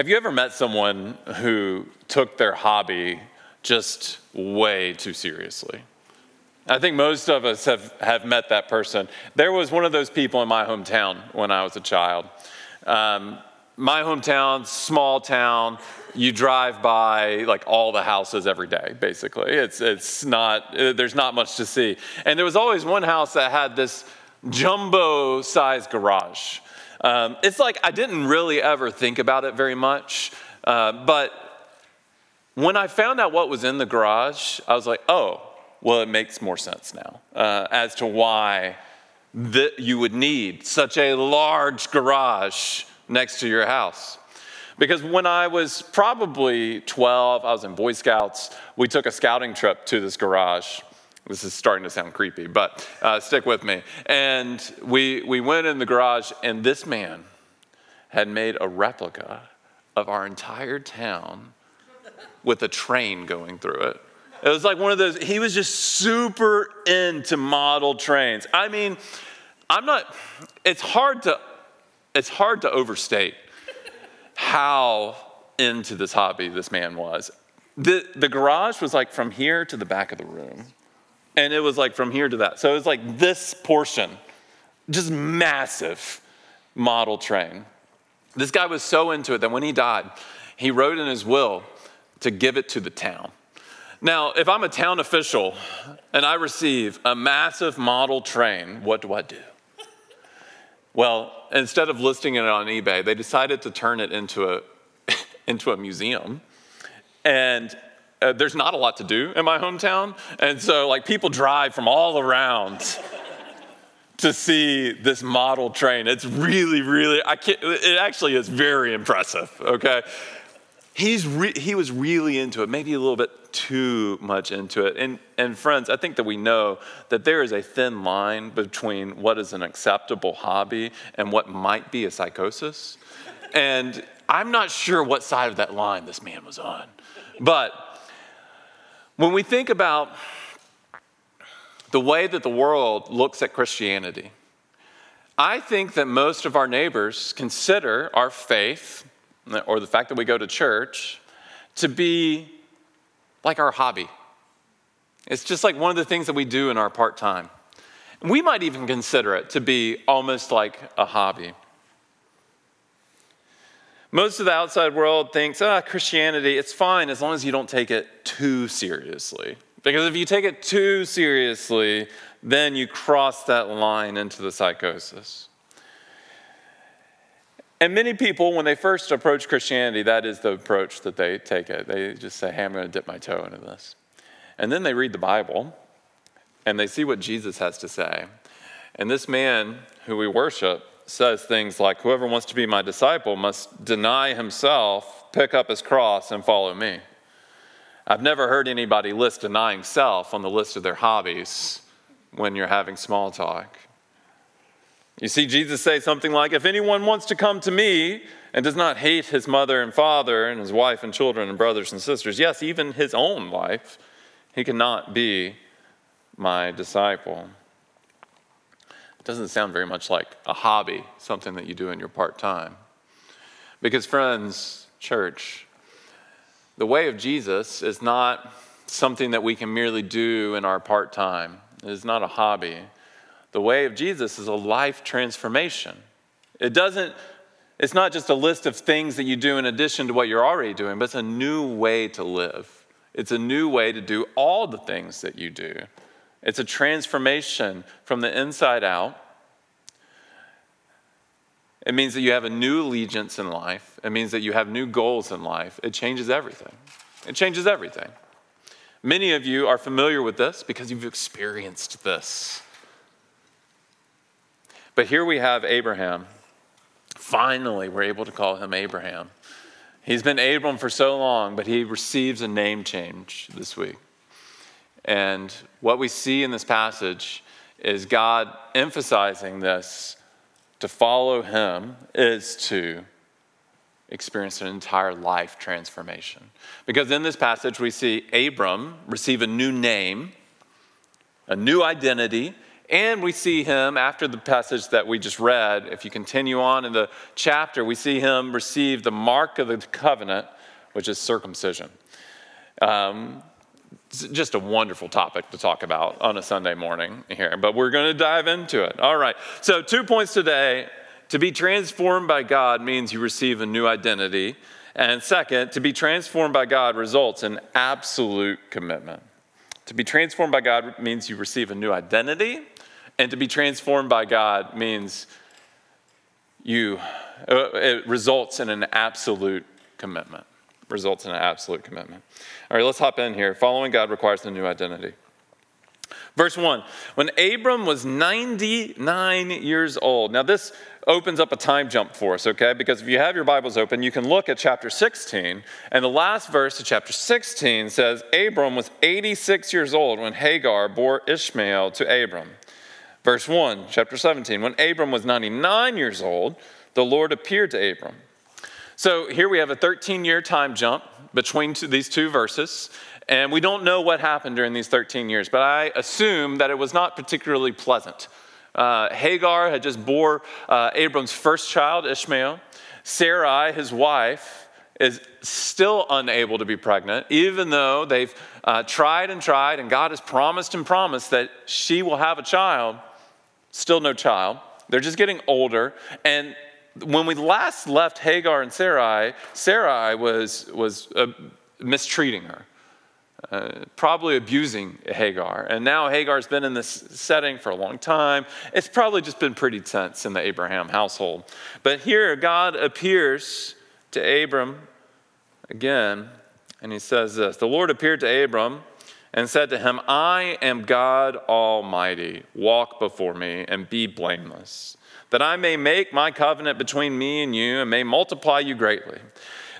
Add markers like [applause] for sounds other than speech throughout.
Have you ever met someone who took their hobby just way too seriously? I think most of us have, have met that person. There was one of those people in my hometown when I was a child. Um, my hometown, small town, you drive by like all the houses every day, basically. It's, it's not, there's not much to see. And there was always one house that had this jumbo sized garage. Um, it's like I didn't really ever think about it very much, uh, but when I found out what was in the garage, I was like, oh, well, it makes more sense now uh, as to why that you would need such a large garage next to your house. Because when I was probably 12, I was in Boy Scouts. We took a scouting trip to this garage. This is starting to sound creepy, but uh, stick with me. And we, we went in the garage, and this man had made a replica of our entire town with a train going through it. It was like one of those, he was just super into model trains. I mean, I'm not, it's hard to, it's hard to overstate how into this hobby this man was. The, the garage was like from here to the back of the room and it was like from here to that. So it was like this portion, just massive model train. This guy was so into it that when he died, he wrote in his will to give it to the town. Now, if I'm a town official and I receive a massive model train, what do I do? Well, instead of listing it on eBay, they decided to turn it into a, [laughs] into a museum. And uh, there's not a lot to do in my hometown. And so, like, people drive from all around to see this model train. It's really, really, I can't, it actually is very impressive, okay? He's re- he was really into it, maybe a little bit too much into it. And, and friends, I think that we know that there is a thin line between what is an acceptable hobby and what might be a psychosis. And I'm not sure what side of that line this man was on. But when we think about the way that the world looks at Christianity, I think that most of our neighbors consider our faith or the fact that we go to church to be like our hobby. It's just like one of the things that we do in our part time. We might even consider it to be almost like a hobby. Most of the outside world thinks, ah, Christianity, it's fine as long as you don't take it too seriously. Because if you take it too seriously, then you cross that line into the psychosis. And many people, when they first approach Christianity, that is the approach that they take it. They just say, hey, I'm going to dip my toe into this. And then they read the Bible and they see what Jesus has to say. And this man who we worship says things like, Whoever wants to be my disciple must deny himself, pick up his cross, and follow me. I've never heard anybody list denying self on the list of their hobbies when you're having small talk. You see Jesus say something like, If anyone wants to come to me and does not hate his mother and father and his wife and children and brothers and sisters, yes, even his own life, he cannot be my disciple. Doesn't sound very much like a hobby, something that you do in your part time. Because, friends, church, the way of Jesus is not something that we can merely do in our part time, it is not a hobby. The way of Jesus is a life transformation. It doesn't It's not just a list of things that you do in addition to what you're already doing, but it's a new way to live. It's a new way to do all the things that you do. It's a transformation from the inside out. It means that you have a new allegiance in life. It means that you have new goals in life. It changes everything. It changes everything. Many of you are familiar with this because you've experienced this. But here we have Abraham. Finally, we're able to call him Abraham. He's been Abram for so long, but he receives a name change this week. And what we see in this passage is God emphasizing this to follow him is to experience an entire life transformation. Because in this passage, we see Abram receive a new name, a new identity, and we see him, after the passage that we just read, if you continue on in the chapter, we see him receive the mark of the covenant, which is circumcision. Um, just a wonderful topic to talk about on a Sunday morning here, but we're going to dive into it. All right. So, two points today. To be transformed by God means you receive a new identity. And second, to be transformed by God results in absolute commitment. To be transformed by God means you receive a new identity and to be transformed by God means you, uh, it results in an absolute commitment. Results in an absolute commitment. All right, let's hop in here. Following God requires a new identity. Verse 1 When Abram was 99 years old. Now, this opens up a time jump for us, okay? Because if you have your Bibles open, you can look at chapter 16. And the last verse of chapter 16 says Abram was 86 years old when Hagar bore Ishmael to Abram. Verse 1, chapter 17. When Abram was 99 years old, the Lord appeared to Abram. So here we have a 13 year time jump between two, these two verses. And we don't know what happened during these 13 years, but I assume that it was not particularly pleasant. Uh, Hagar had just bore uh, Abram's first child, Ishmael. Sarai, his wife, is still unable to be pregnant, even though they've uh, tried and tried, and God has promised and promised that she will have a child still no child. They're just getting older. And when we last left Hagar and Sarai, Sarai was, was uh, mistreating her. Uh, probably abusing Hagar. And now Hagar's been in this setting for a long time. It's probably just been pretty tense in the Abraham household. But here, God appears to Abram again, and he says this The Lord appeared to Abram and said to him, I am God Almighty. Walk before me and be blameless, that I may make my covenant between me and you and may multiply you greatly.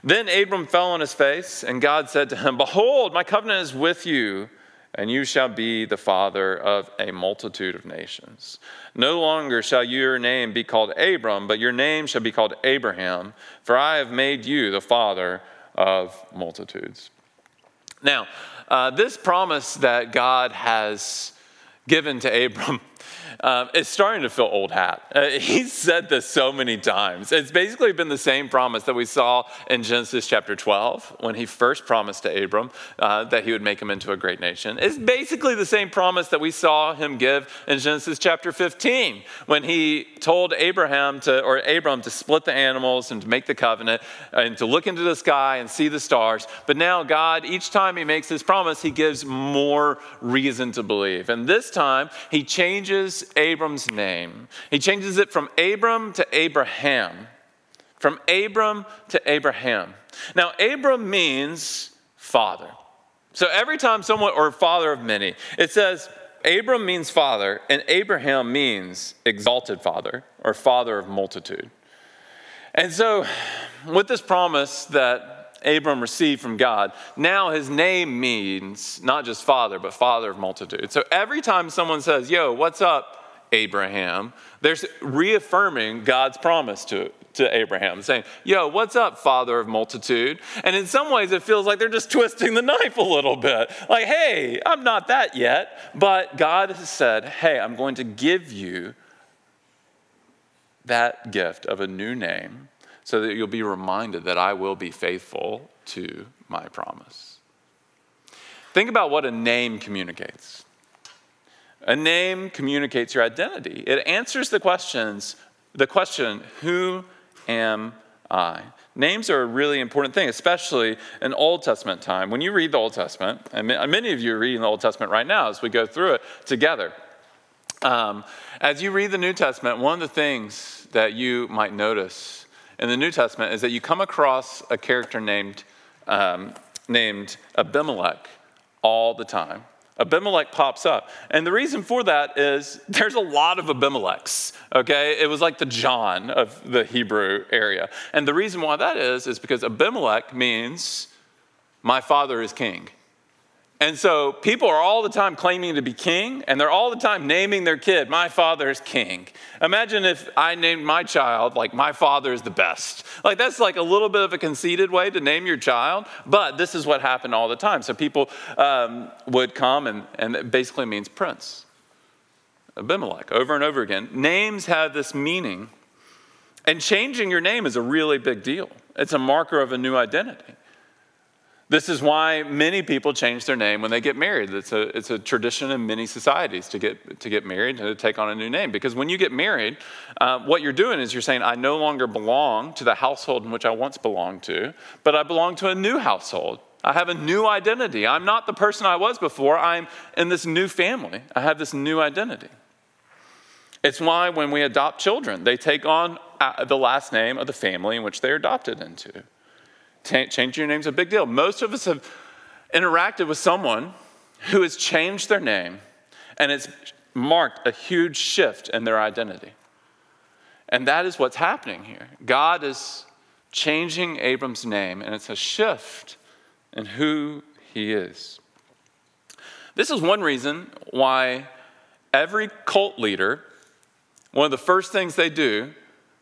Then Abram fell on his face, and God said to him, Behold, my covenant is with you, and you shall be the father of a multitude of nations. No longer shall your name be called Abram, but your name shall be called Abraham, for I have made you the father of multitudes. Now, uh, this promise that God has given to Abram um, it's starting to feel old hat. Uh, he's said this so many times. It's basically been the same promise that we saw in Genesis chapter 12 when he first promised to Abram uh, that he would make him into a great nation. It's basically the same promise that we saw him give in Genesis chapter 15 when he told Abraham to, or Abram to split the animals and to make the covenant and to look into the sky and see the stars. But now God, each time he makes this promise, he gives more reason to believe. And this time he changes Abram's name. He changes it from Abram to Abraham. From Abram to Abraham. Now, Abram means father. So every time someone, or father of many, it says Abram means father, and Abraham means exalted father, or father of multitude. And so, with this promise that Abram received from God, now his name means not just father, but father of multitude. So every time someone says, Yo, what's up? Abraham. They're reaffirming God's promise to, to Abraham, saying, Yo, what's up, father of multitude? And in some ways, it feels like they're just [laughs] twisting the knife a little bit. Like, hey, I'm not that yet. But God has said, Hey, I'm going to give you that gift of a new name so that you'll be reminded that I will be faithful to my promise. Think about what a name communicates. A name communicates your identity. It answers the questions, the question, who am I? Names are a really important thing, especially in Old Testament time. When you read the Old Testament, and many of you are reading the Old Testament right now as we go through it together. Um, as you read the New Testament, one of the things that you might notice in the New Testament is that you come across a character named, um, named Abimelech all the time. Abimelech pops up. And the reason for that is there's a lot of Abimelechs, okay? It was like the John of the Hebrew area. And the reason why that is, is because Abimelech means my father is king. And so people are all the time claiming to be king, and they're all the time naming their kid, my father is king. Imagine if I named my child, like, my father is the best. Like, that's like a little bit of a conceited way to name your child, but this is what happened all the time. So people um, would come, and, and it basically means prince. Abimelech, over and over again. Names have this meaning, and changing your name is a really big deal. It's a marker of a new identity. This is why many people change their name when they get married. It's a, it's a tradition in many societies to get, to get married and to take on a new name. Because when you get married, uh, what you're doing is you're saying, I no longer belong to the household in which I once belonged to, but I belong to a new household. I have a new identity. I'm not the person I was before. I'm in this new family. I have this new identity. It's why when we adopt children, they take on uh, the last name of the family in which they're adopted into. Changing your name is a big deal. Most of us have interacted with someone who has changed their name and it's marked a huge shift in their identity. And that is what's happening here. God is changing Abram's name, and it's a shift in who he is. This is one reason why every cult leader, one of the first things they do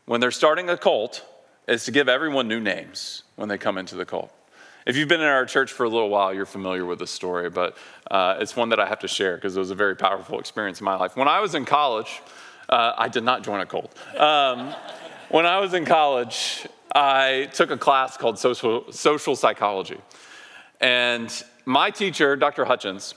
when they're starting a cult is to give everyone new names when they come into the cult. If you've been in our church for a little while, you're familiar with this story, but uh, it's one that I have to share because it was a very powerful experience in my life. When I was in college, uh, I did not join a cult. Um, when I was in college, I took a class called social, social psychology. And my teacher, Dr. Hutchins,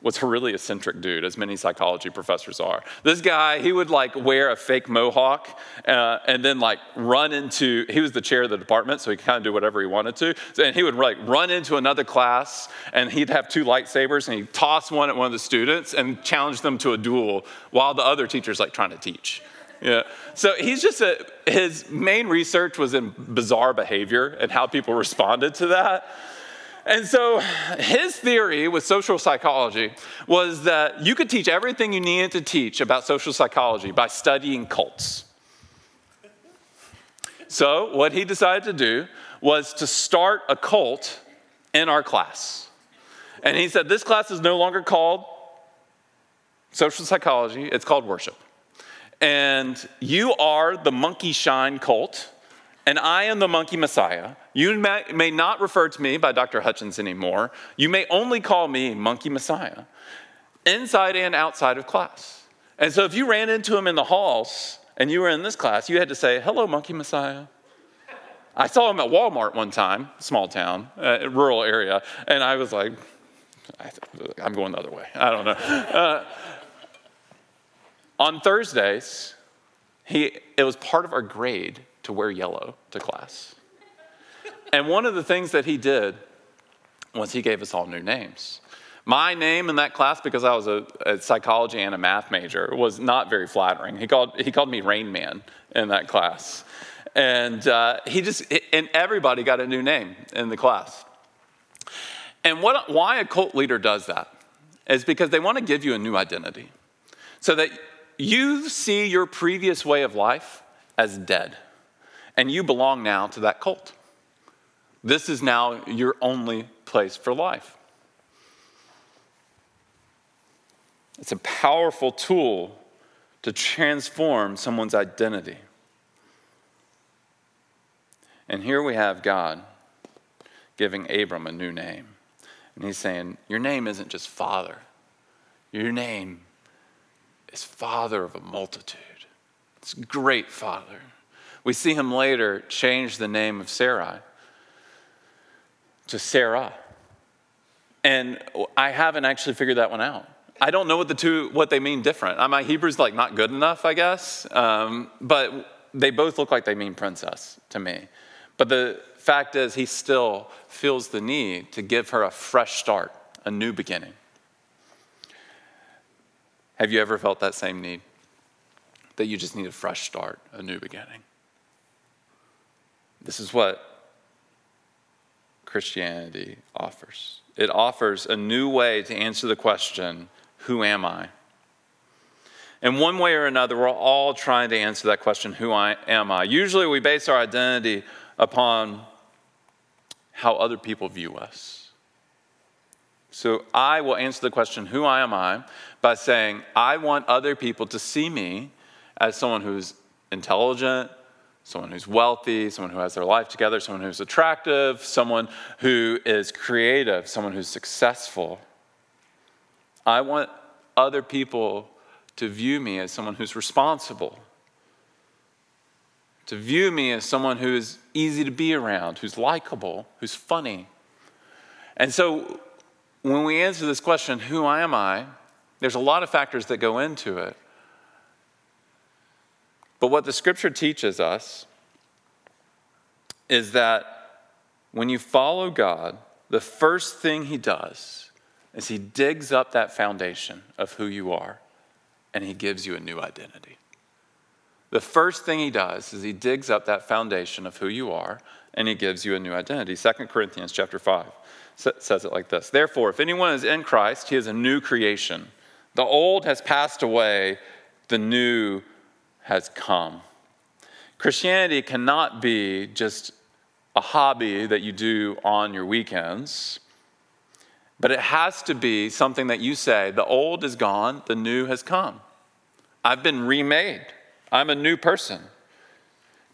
was [laughs] a really eccentric dude, as many psychology professors are. This guy, he would like wear a fake mohawk uh, and then like run into, he was the chair of the department, so he could kind of do whatever he wanted to. And he would like run into another class and he'd have two lightsabers and he'd toss one at one of the students and challenge them to a duel while the other teacher's like trying to teach. Yeah. So he's just a, his main research was in bizarre behavior and how people responded to that. And so his theory with social psychology was that you could teach everything you needed to teach about social psychology by studying cults. So, what he decided to do was to start a cult in our class. And he said, This class is no longer called social psychology, it's called worship. And you are the monkey shine cult and I am the monkey messiah. You may, not refer to me by Dr. Hutchins anymore. You may only call me monkey messiah, inside and outside of class. And so if you ran into him in the halls and you were in this class, you had to say, Hello, monkey messiah. I saw him at Walmart one time, small town, uh, rural area, and I was like, I'm going the other way. I don't know. Uh, on Thursdays, he, it was part of our grade to wear yellow to class. and one of the things that he did was he gave us all new names. My name in that class, because I was a, a, psychology and a math major, was not very flattering. He called, he called me Rain Man in that class. And uh, he just, and everybody got a new name in the class. And what, why a cult leader does that is because they want to give you a new identity so that you see your previous way of life as dead and you belong now to that cult. This is now your only place for life. It's a powerful tool to transform someone's identity. And here we have God giving Abram a new name. And he's saying, Your name isn't just father, your name is father of a multitude. It's great father. We see him later change the name of Sarai to Sarah. And I haven't actually figured that one out. I don't know what the two what they mean different. My Hebrew's like not good enough, I guess. Um, but they both look like they mean princess to me. But the fact is, he still feels the need to give her a fresh start, a new beginning. Have you ever felt that same need? That you just need a fresh start, a new beginning? This is what Christianity offers. It offers a new way to answer the question, Who am I? In one way or another, we're all trying to answer that question, Who I, am I? Usually we base our identity upon how other people view us. So I will answer the question, Who am I? by saying, I want other people to see me as someone who's intelligent, someone who's wealthy, someone who has their life together, someone who's attractive, someone who is creative, someone who's successful. I want other people to view me as someone who's responsible, to view me as someone who is easy to be around, who's likable, who's funny. And so when we answer this question, who am I? There's a lot of factors that go into it. But what the scripture teaches us is that when you follow God, the first thing he does is he digs up that foundation of who you are and he gives you a new identity. The first thing he does is he digs up that foundation of who you are and he gives you a new identity. 2 Corinthians chapter 5 says it like this. Therefore, if anyone is in Christ, he is a new creation. The old has passed away, the new has come. Christianity cannot be just a hobby that you do on your weekends, but it has to be something that you say, the old is gone, the new has come. I've been remade, I'm a new person.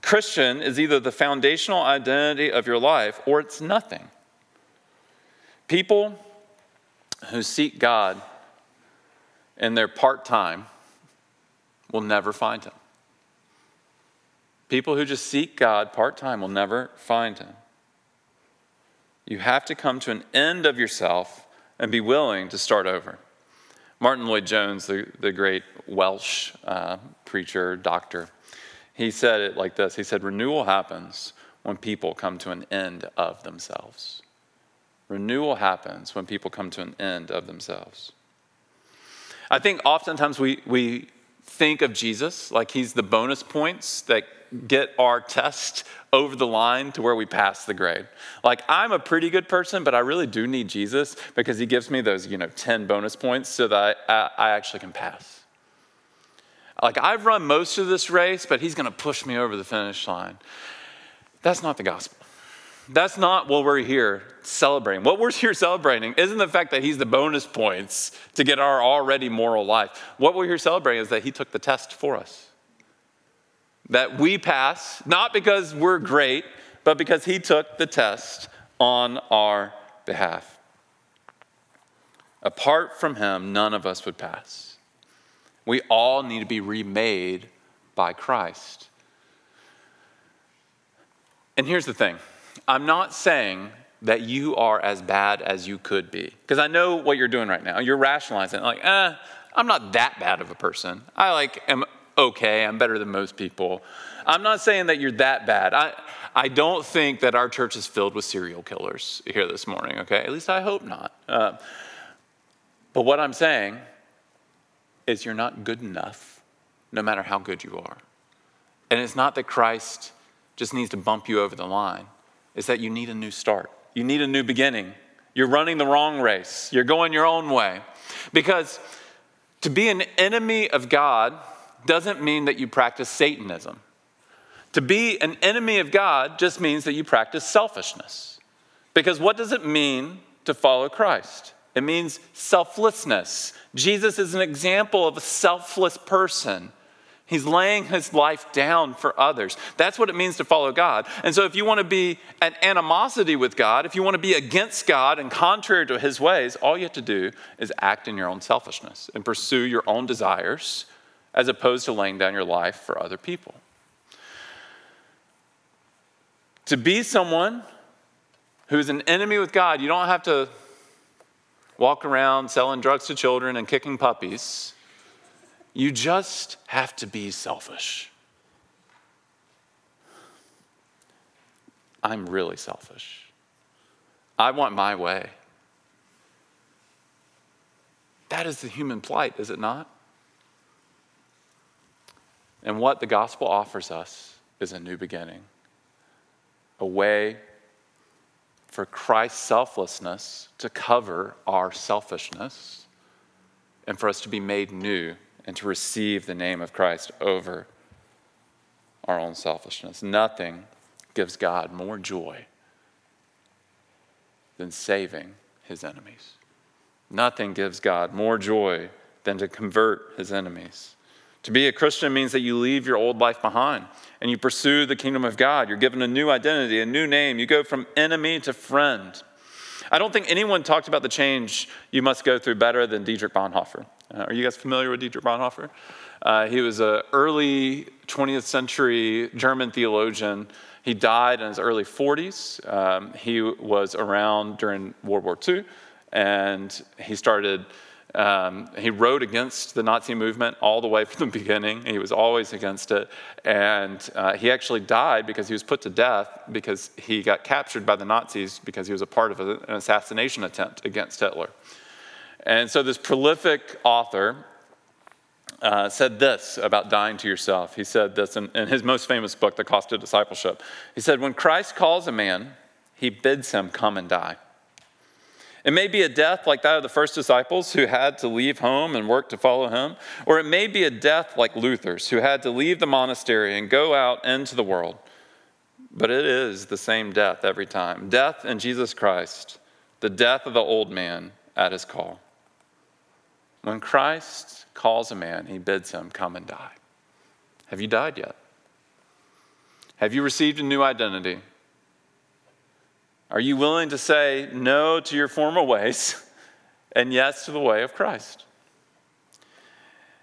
Christian is either the foundational identity of your life or it's nothing. People who seek God in their part time will never find him. People who just seek God part time will never find him. You have to come to an end of yourself and be willing to start over. Martyn Lloyd-Jones, the, the great Welsh uh, preacher, doctor, he said it like this He said, Renewal happens when people come to an end of themselves. Renewal happens when people come to an end of themselves. I think oftentimes we, we think of Jesus like he's the bonus points that get our test over the line to where we pass the grade. Like I'm a pretty good person, but I really do need Jesus because he gives me those, you know, 10 bonus points so that I, I actually can pass. Like I've run most of this race, but he's going to push me over the finish line. That's not the gospel. That's not what we're here celebrating. What we're here celebrating isn't the fact that he's the bonus points to get our already moral life. What we're here celebrating is that he took the test for us. That we pass, not because we're great, but because he took the test on our behalf. Apart from him, none of us would pass. We all need to be remade by Christ. And here's the thing I'm not saying that you are as bad as you could be. Because I know what you're doing right now. You're rationalizing, like, eh, I'm not that bad of a person. I like am okay. I'm better than most people. I'm not saying that you're that bad. I, I don't think that our church is filled with serial killers here this morning, okay? At least I hope not. Uh, but what I'm saying is you're not good enough, no matter how good you are. And it's not that Christ just needs to bump you over the line is that you need a new start. You need a new beginning. You're running the wrong race. You're going your own way. Because to be an enemy of God doesn't mean that you practice Satanism. To be an enemy of God just means that you practice selfishness. Because what does it mean to follow Christ? It means selflessness. Jesus is an example of a selfless person He's laying his life down for others. That's what it means to follow God. And so, if you want to be at animosity with God, if you want to be against God and contrary to his ways, all you have to do is act in your own selfishness and pursue your own desires as opposed to laying down your life for other people. To be someone who's an enemy with God, you don't have to walk around selling drugs to children and kicking puppies. You just have to be selfish. I'm really selfish. I want my way. That is the human plight, is it not? And what the gospel offers us is a new beginning, a way for Christ's selflessness to cover our selfishness, and for us to be made new and to receive the name of Christ over our own selfishness. Nothing gives God more joy than saving his enemies. Nothing gives God more joy than to convert his enemies. To be a Christian means that you leave your old life behind and you pursue the kingdom of God. You're given a new identity, a new name. You go from enemy to friend. I don't think anyone talked about the change you must go through better than Dietrich Bonhoeffer. Uh, are you guys familiar with Dietrich Bonhoeffer? Uh, he was an early 20th century German theologian. He died in his early 40s. Um, he was around during World War II, and he started um, he wrote against the Nazi movement all the way from the [laughs] beginning. He was always against it. And uh, he actually died because he was put to death because he got captured by the Nazis because he was a part of an assassination attempt against Hitler. And so, this prolific author uh, said this about dying to yourself. He said this in, in his most famous book, The Cost of Discipleship. He said, When Christ calls a man, he bids him come and die. It may be a death like that of the first disciples who had to leave home and work to follow him, or it may be a death like Luther's who had to leave the monastery and go out into the world. But it is the same death every time death in Jesus Christ, the death of the old man at his call. When Christ calls a man, he bids him come and die. Have you died yet? Have you received a new identity? Are you willing to say no to your former ways [laughs] and yes to the way of Christ?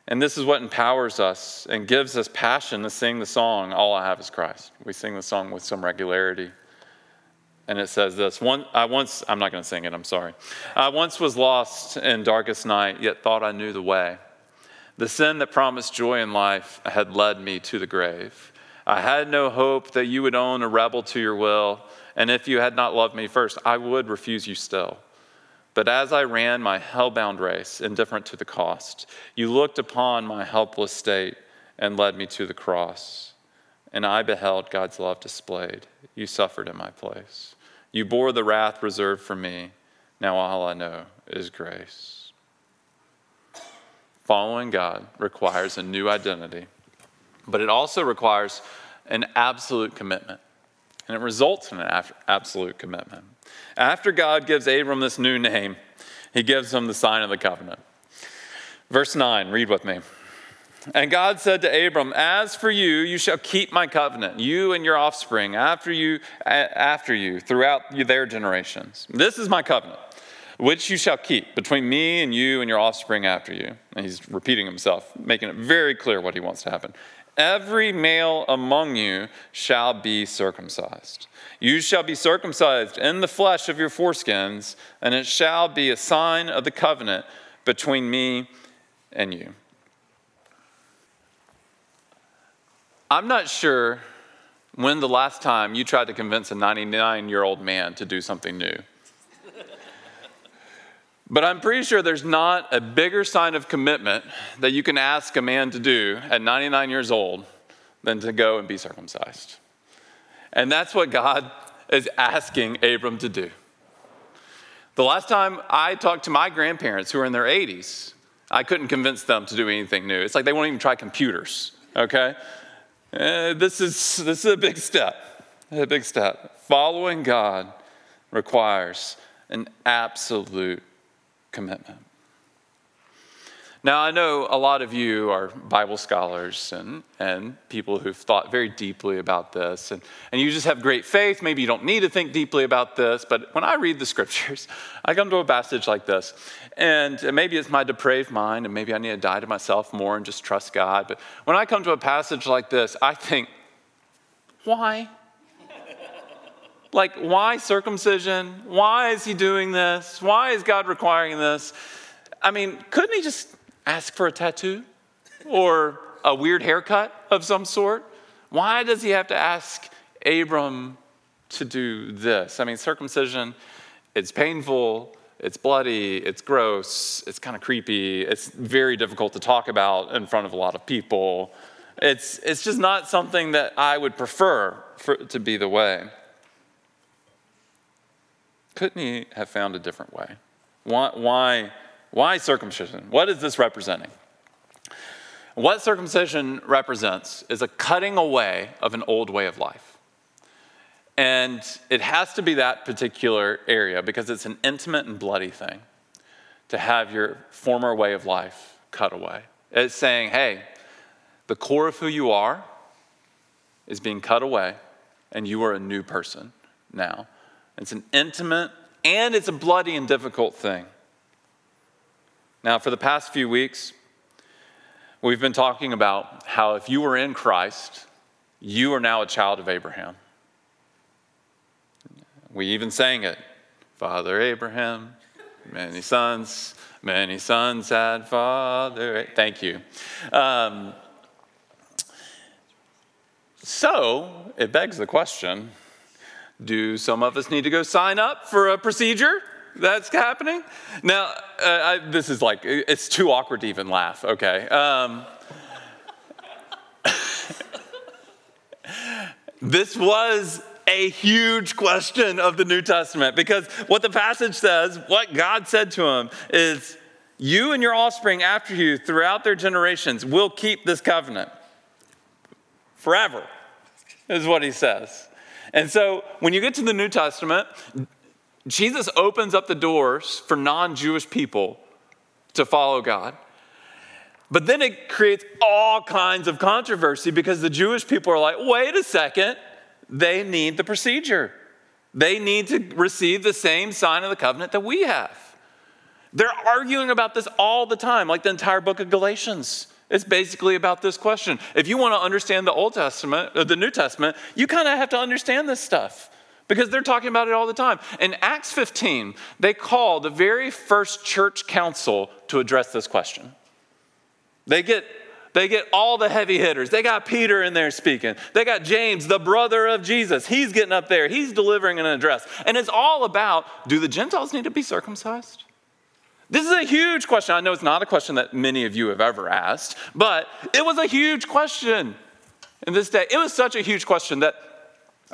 And this is what empowers us and gives us passion to sing the song, All I Have is Christ. We sing the song with some regularity. And it says this One, I once, I'm not going to sing it, I'm sorry. I once was lost in darkest night, yet thought I knew the way. The sin that promised joy in life had led me to the grave. I had no hope that you would own a rebel to your will and if you had not loved me first, I would refuse you still. But as I ran my hell-bound race, indifferent to the cost, you looked upon my helpless state and led me to the cross. And I beheld God's love displayed. You suffered in my place. You bore the wrath reserved for me. Now all I know is grace. Following God requires a new identity, but it also requires an absolute commitment and it results in an absolute commitment. After God gives Abram this new name, he gives him the sign of the covenant. Verse 9, read with me. And God said to Abram, As for you, you shall keep my covenant, you and your offspring after you, after you, throughout their generations. This is my covenant, which you shall keep between me and you and your offspring after you. And he's repeating himself, making it very clear what he wants to happen. Every male among you shall be circumcised. You shall be circumcised in the flesh of your foreskins, and it shall be a sign of the covenant between me and you. I'm not sure when the last time you tried to convince a 99 year old man to do something new. But I'm pretty sure there's not a bigger sign of commitment that you can ask a man to do at 99 years old than to go and be circumcised. And that's what God is asking Abram to do. The last time I talked to my grandparents who are in their 80s, I couldn't convince them to do anything new. It's like they won't even try computers, okay? Uh, this, is, this is a big step, a big step. Following God requires an absolute commitment. Now, I know a lot of you are Bible scholars and, and people who've thought very deeply about this, and, and you just have great faith. Maybe you don't need to think deeply about this, but when I read the scriptures, [laughs] I come to a passage like this, and maybe it's my depraved mind, and maybe I need to die to myself more and just trust God. But when I come to a passage like this, I think, why? Like, why circumcision? Why is he doing this? Why is God requiring this? I mean, couldn't he just ask for a tattoo or a weird haircut of some sort? Why does he have to ask Abram to do this. I mean, circumcision, it's painful, it's bloody, it's gross, it's kind of creepy, it's very difficult to talk about in front of a lot of people. It's, it's just not something that I would prefer for, to be the way. Couldn't he have found a different way? Why, why, why circumcision? What is this representing? What circumcision represents is a cutting away of an old way of life. And it has to be that particular area because it's an intimate and bloody thing to have your former way of life cut away. It's saying, hey, the core of who you are is being cut away, and you are a new person now. It's an intimate and it's a bloody and difficult thing. Now, for the past few weeks, we've been talking about how if you were in Christ, you are now a child of Abraham. We even sang it Father Abraham, many sons, many sons had father. Thank you. Um, so it begs the question do some of us need to go sign up for a procedure that's happening? Now, uh, I, this is like, it's too awkward to even laugh, okay? Um, [laughs] this was a huge question of the New Testament because what the passage says, what God said to him, is you and your offspring after you throughout their generations will keep this covenant forever, is what he says. And so when you get to the New Testament, Jesus opens up the doors for non Jewish people to follow God. But then it creates all kinds of controversy because the Jewish people are like, wait a second, they need the procedure. They need to receive the same sign of the covenant that we have. They're arguing about this all the time, like the entire book of Galatians. It's basically about this question. If you want to understand the Old Testament, or the New Testament, you kind of have to understand this stuff because they're talking about it all the time. In Acts 15, they call the very first church council to address this question. They get they get all the heavy hitters. They got Peter in there speaking. They got James, the brother of Jesus. He's getting up there. He's delivering an address. And it's all about do the Gentiles need to be circumcised? This is a huge question. I know it's not a question that many of you have ever asked, but it was a huge question in this day. It was such a huge question that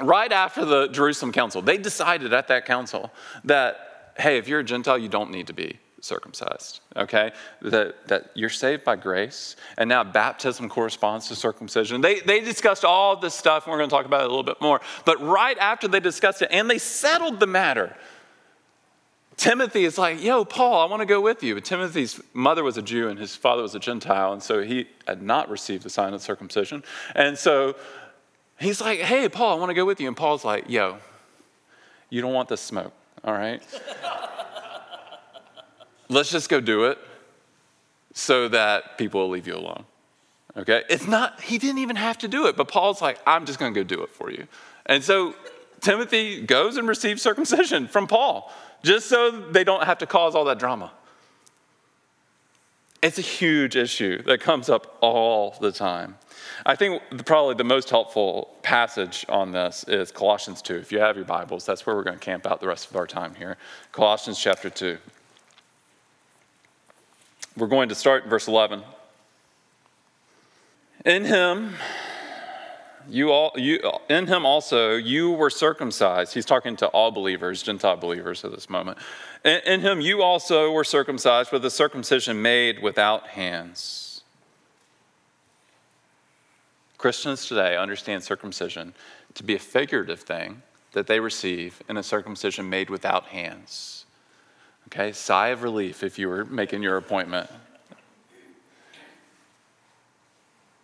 right after the Jerusalem council, they decided at that council that, hey, if you're a Gentile, you don't need to be circumcised, okay? That, that you're saved by grace, and now baptism corresponds to circumcision. They, they discussed all this stuff, and we're going to talk about it a little bit more. But right after they discussed it, and they settled the matter, Timothy is like, yo, Paul, I want to go with you. But Timothy's mother was a Jew and his father was a Gentile, and so he had not received the sign of circumcision. And so he's like, hey, Paul, I want to go with you. And Paul's like, yo, you don't want the smoke, all right? [laughs] Let's just go do it so that people will leave you alone. Okay? It's not, he didn't even have to do it, but Paul's like, I'm just going to go do it for you. And so Timothy goes and receives circumcision from Paul just so they don't have to cause all that drama. It's a huge issue that comes up all the time. I think probably the most helpful passage on this is Colossians 2. If you have your Bibles, that's where we're going to camp out the rest of our time here. Colossians chapter 2. We're going to start in verse 11. In him, you all, you, in him also, you were circumcised. He's talking to all believers, Gentile believers at this moment. In, in him, you also were circumcised with a circumcision made without hands. Christians today understand circumcision to be a figurative thing that they receive in a circumcision made without hands. Okay, sigh of relief if you were making your appointment.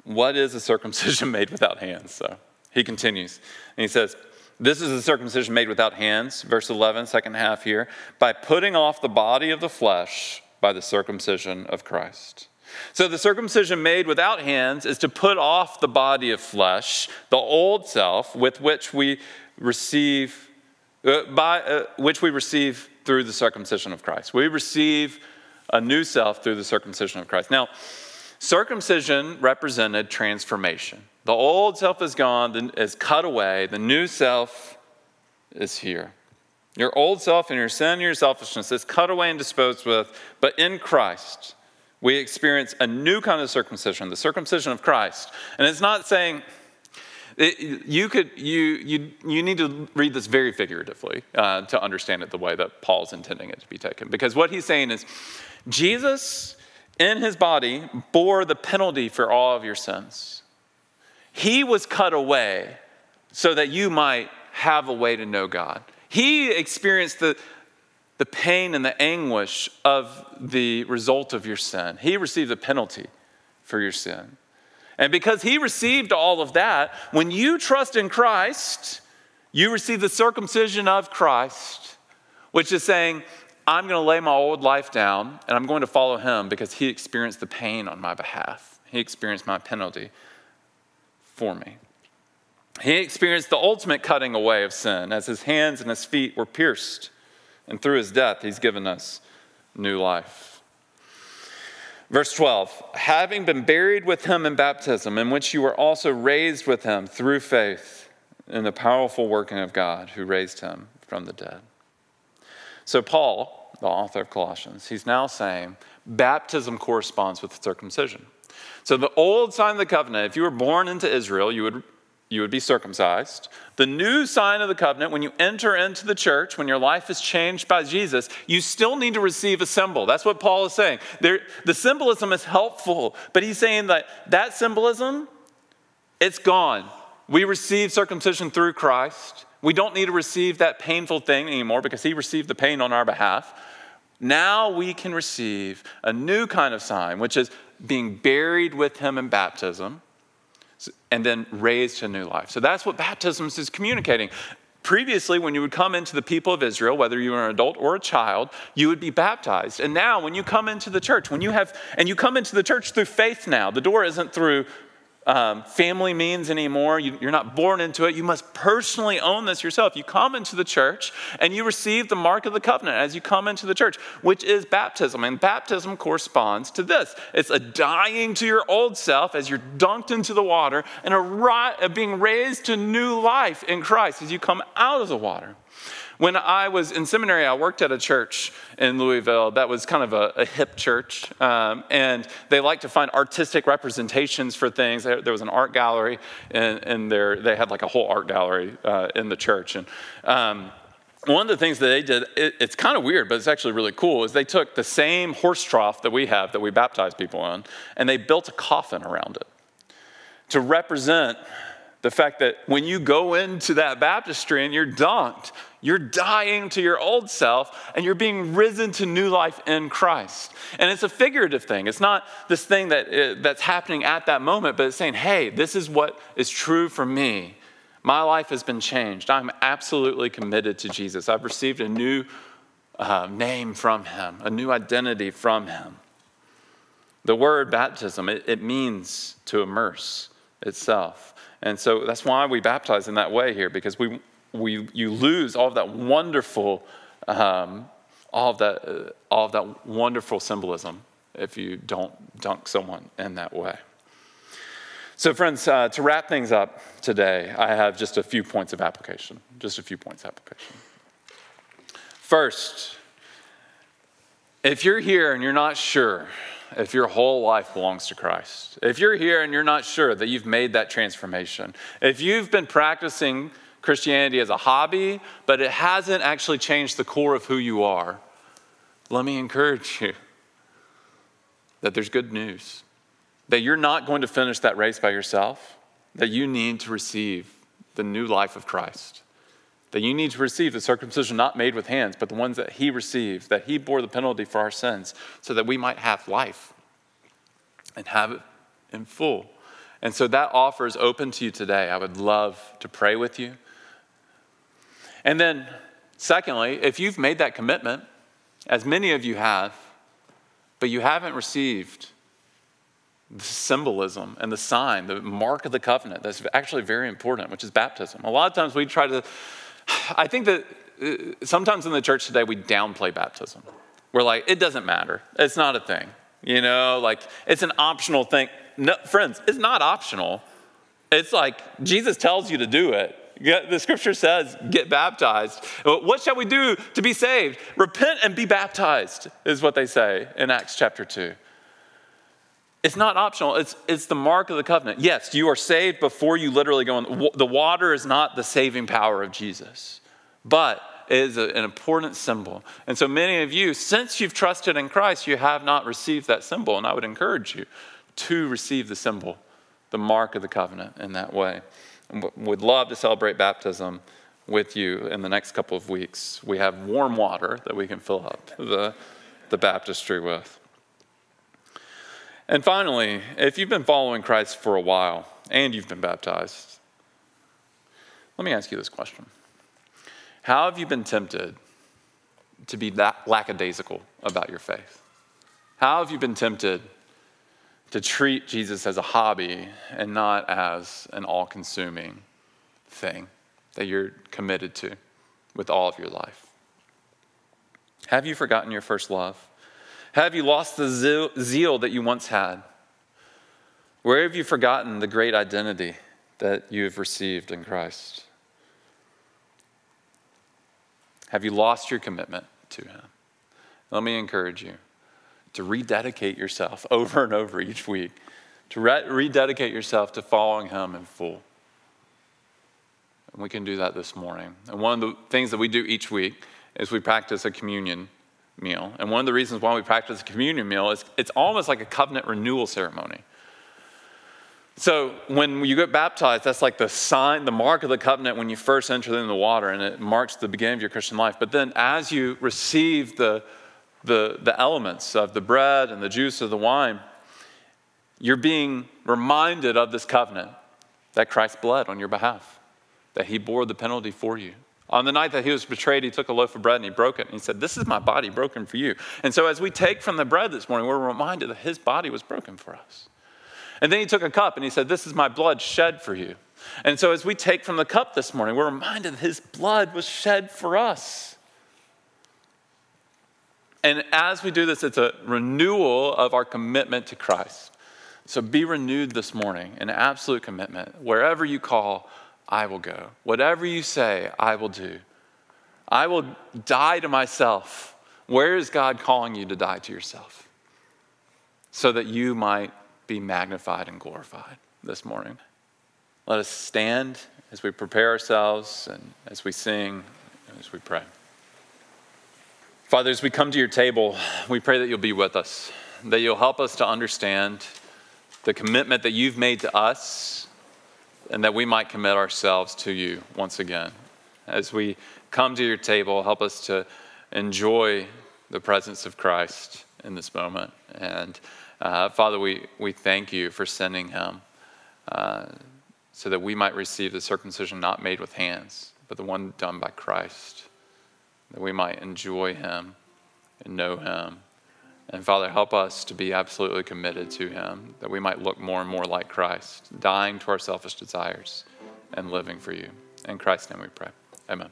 What is a circumcision [laughs] made without hands? So he continues, and he says, This is a circumcision made without hands, verse 11, second half here, by putting off the body of the flesh by the circumcision of Christ. So the circumcision made without hands is to put off the body of flesh, the old self, with which we receive, uh, by uh, which we receive through the circumcision of Christ. We receive a new self through the circumcision of Christ. Now, Circumcision represented transformation. The old self is gone, is cut away, the new self is here. Your old self and your sin and your selfishness is cut away and disposed with, but in Christ, we experience a new kind of circumcision, the circumcision of Christ. And it's not saying, it, you could you you you need to read this very figuratively uh, to understand it the way that Paul's intending it to be taken. Because what he's saying is, Jesus in his body bore the penalty for all of your sins. He was cut away so that you might have a way to know God. He experienced the, the pain and the anguish of the result of your sin. He received the penalty for your sin. And because he received all of that, when you trust in Christ, you receive the circumcision of Christ, which is saying, I'm going to lay my old life down and I'm going to follow him because he experienced the pain on my behalf. He experienced my penalty for me. He experienced the ultimate cutting away of sin as his hands and his feet were pierced. And through his death, he's given us new life. Verse 12, having been buried with him in baptism, in which you were also raised with him through faith in the powerful working of God who raised him from the dead. So, Paul, the author of Colossians, he's now saying baptism corresponds with circumcision. So, the old sign of the covenant, if you were born into Israel, you would you would be circumcised. The new sign of the covenant, when you enter into the church, when your life is changed by Jesus, you still need to receive a symbol. That's what Paul is saying. There, the symbolism is helpful, but he's saying that that symbolism, it's gone. We receive circumcision through Christ. We don't need to receive that painful thing anymore because he received the pain on our behalf. Now we can receive a new kind of sign, which is being buried with him in baptism and then raised to new life. So that's what baptism is communicating. Previously, when you would come into the people of Israel, whether you were an adult or a child, you would be baptized. And now, when you come into the church, when you have, and you come into the church through faith now, the door isn't through um, family means anymore. You, you're not born into it. You must personally own this yourself. You come into the church and you receive the mark of the covenant as you come into the church, which is baptism. And baptism corresponds to this it's a dying to your old self as you're dunked into the water and a, a being raised to new life in Christ as you come out of the water. When I was in seminary, I worked at a church in Louisville that was kind of a, a hip church. Um, and they liked to find artistic representations for things. There, there was an art gallery, and, and there, they had like a whole art gallery uh, in the church. And um, one of the things that they did, it, it's kind of weird, but it's actually really cool, is they took the same horse trough that we have, that we baptize people in, and they built a coffin around it to represent the fact that when you go into that baptistry and you're dunked, you're dying to your old self and you're being risen to new life in Christ. And it's a figurative thing. It's not this thing that, uh, that's happening at that moment, but it's saying, hey, this is what is true for me. My life has been changed. I'm absolutely committed to Jesus. I've received a new uh, name from him, a new identity from him. The word baptism, it, it means to immerse itself. And so that's why we baptize in that way here, because we, we, you lose all of that wonderful, um, all of that, uh, all of that wonderful symbolism if you don't dunk someone in that way. So, friends, uh, to wrap things up today, I have just a few points of application. Just a few points of application. First, if you're here and you're not sure if your whole life belongs to Christ. If you're here and you're not sure that you've made that transformation, if you've been practicing Christianity as a hobby, but it hasn't actually changed the core of who you are, let me encourage you that there's good news. That you're not going to finish that race by yourself, that you need to receive the new life of Christ that you need to receive the circumcision not made with hands, but the ones that he received, that he bore the penalty for our sins, so that we might have life and have it in full. And so that offer is open to you today. I would love to pray with you. And then, secondly, if you've made that commitment, as many of you have, but you haven't received the symbolism and the sign, the mark of the covenant that's actually very important, which is baptism. A lot of times we try to I think that uh, sometimes in the church today we downplay baptism. We're like, it doesn't matter. It's not a thing. You know, like it's an optional thing. No, friends, it's not optional. It's like Jesus tells you to do it. The scripture says, get baptized. What shall we do to be saved? Repent and be baptized, is what they say in Acts chapter 2. It's not optional, it's, it's the mark of the covenant. Yes, you are saved before you literally go in. The water is not the saving power of Jesus, but it is a, an important symbol. And so many of you, since you've trusted in Christ, you have not received that symbol. And I would encourage you to receive the symbol, the mark of the covenant in that way. Would love to celebrate baptism with you in the next couple of weeks. We have warm water that we can fill up the, the baptistry with. And finally, if you've been following Christ for a while and you've been baptized, let me ask you this question How have you been tempted to be that lackadaisical about your faith? How have you been tempted to treat Jesus as a hobby and not as an all consuming thing that you're committed to with all of your life? Have you forgotten your first love? Have you lost the zeal that you once had? Where have you forgotten the great identity that you have received in Christ? Have you lost your commitment to Him? Let me encourage you to rededicate yourself [laughs] over and over each week, to re- rededicate yourself to following Him in full. And we can do that this morning. And one of the things that we do each week is we practice a communion meal. And one of the reasons why we practice a communion meal is it's almost like a covenant renewal ceremony. So when you get baptized, that's like the sign, the mark of the covenant when you first enter in the water, and it marks the beginning of your Christian life. But then as you receive the, the, the elements of the bread and the juice of the wine, you're being reminded of this covenant that Christ bled on your behalf, that he bore the penalty for you. On the night that he was betrayed, he took a loaf of bread and he broke it. And he said, This is my body broken for you. And so, as we take from the bread this morning, we're reminded that his body was broken for us. And then he took a cup and he said, This is my blood shed for you. And so, as we take from the cup this morning, we're reminded that his blood was shed for us. And as we do this, it's a renewal of our commitment to Christ. So be renewed this morning, an absolute commitment. Wherever you call, I will go. Whatever you say, I will do. I will die to myself. Where is God calling you to die to yourself? So that you might be magnified and glorified this morning. Let us stand as we prepare ourselves and as we sing as we pray. Father, as we come to your table, we pray that you'll be with us, that you'll help us to understand the commitment that you've made to us and that we might commit ourselves to you once again. As we come to your table, help us to enjoy the presence of Christ in this moment. And uh, Father, we, we thank you for sending him uh, so that we might receive the circumcision not made with hands, but the one done by Christ, that we might enjoy him and know him and Father, help us to be absolutely committed to Him, that we might look more and more like Christ, dying to our selfish desires and living for you. In Christ's name we pray. Amen.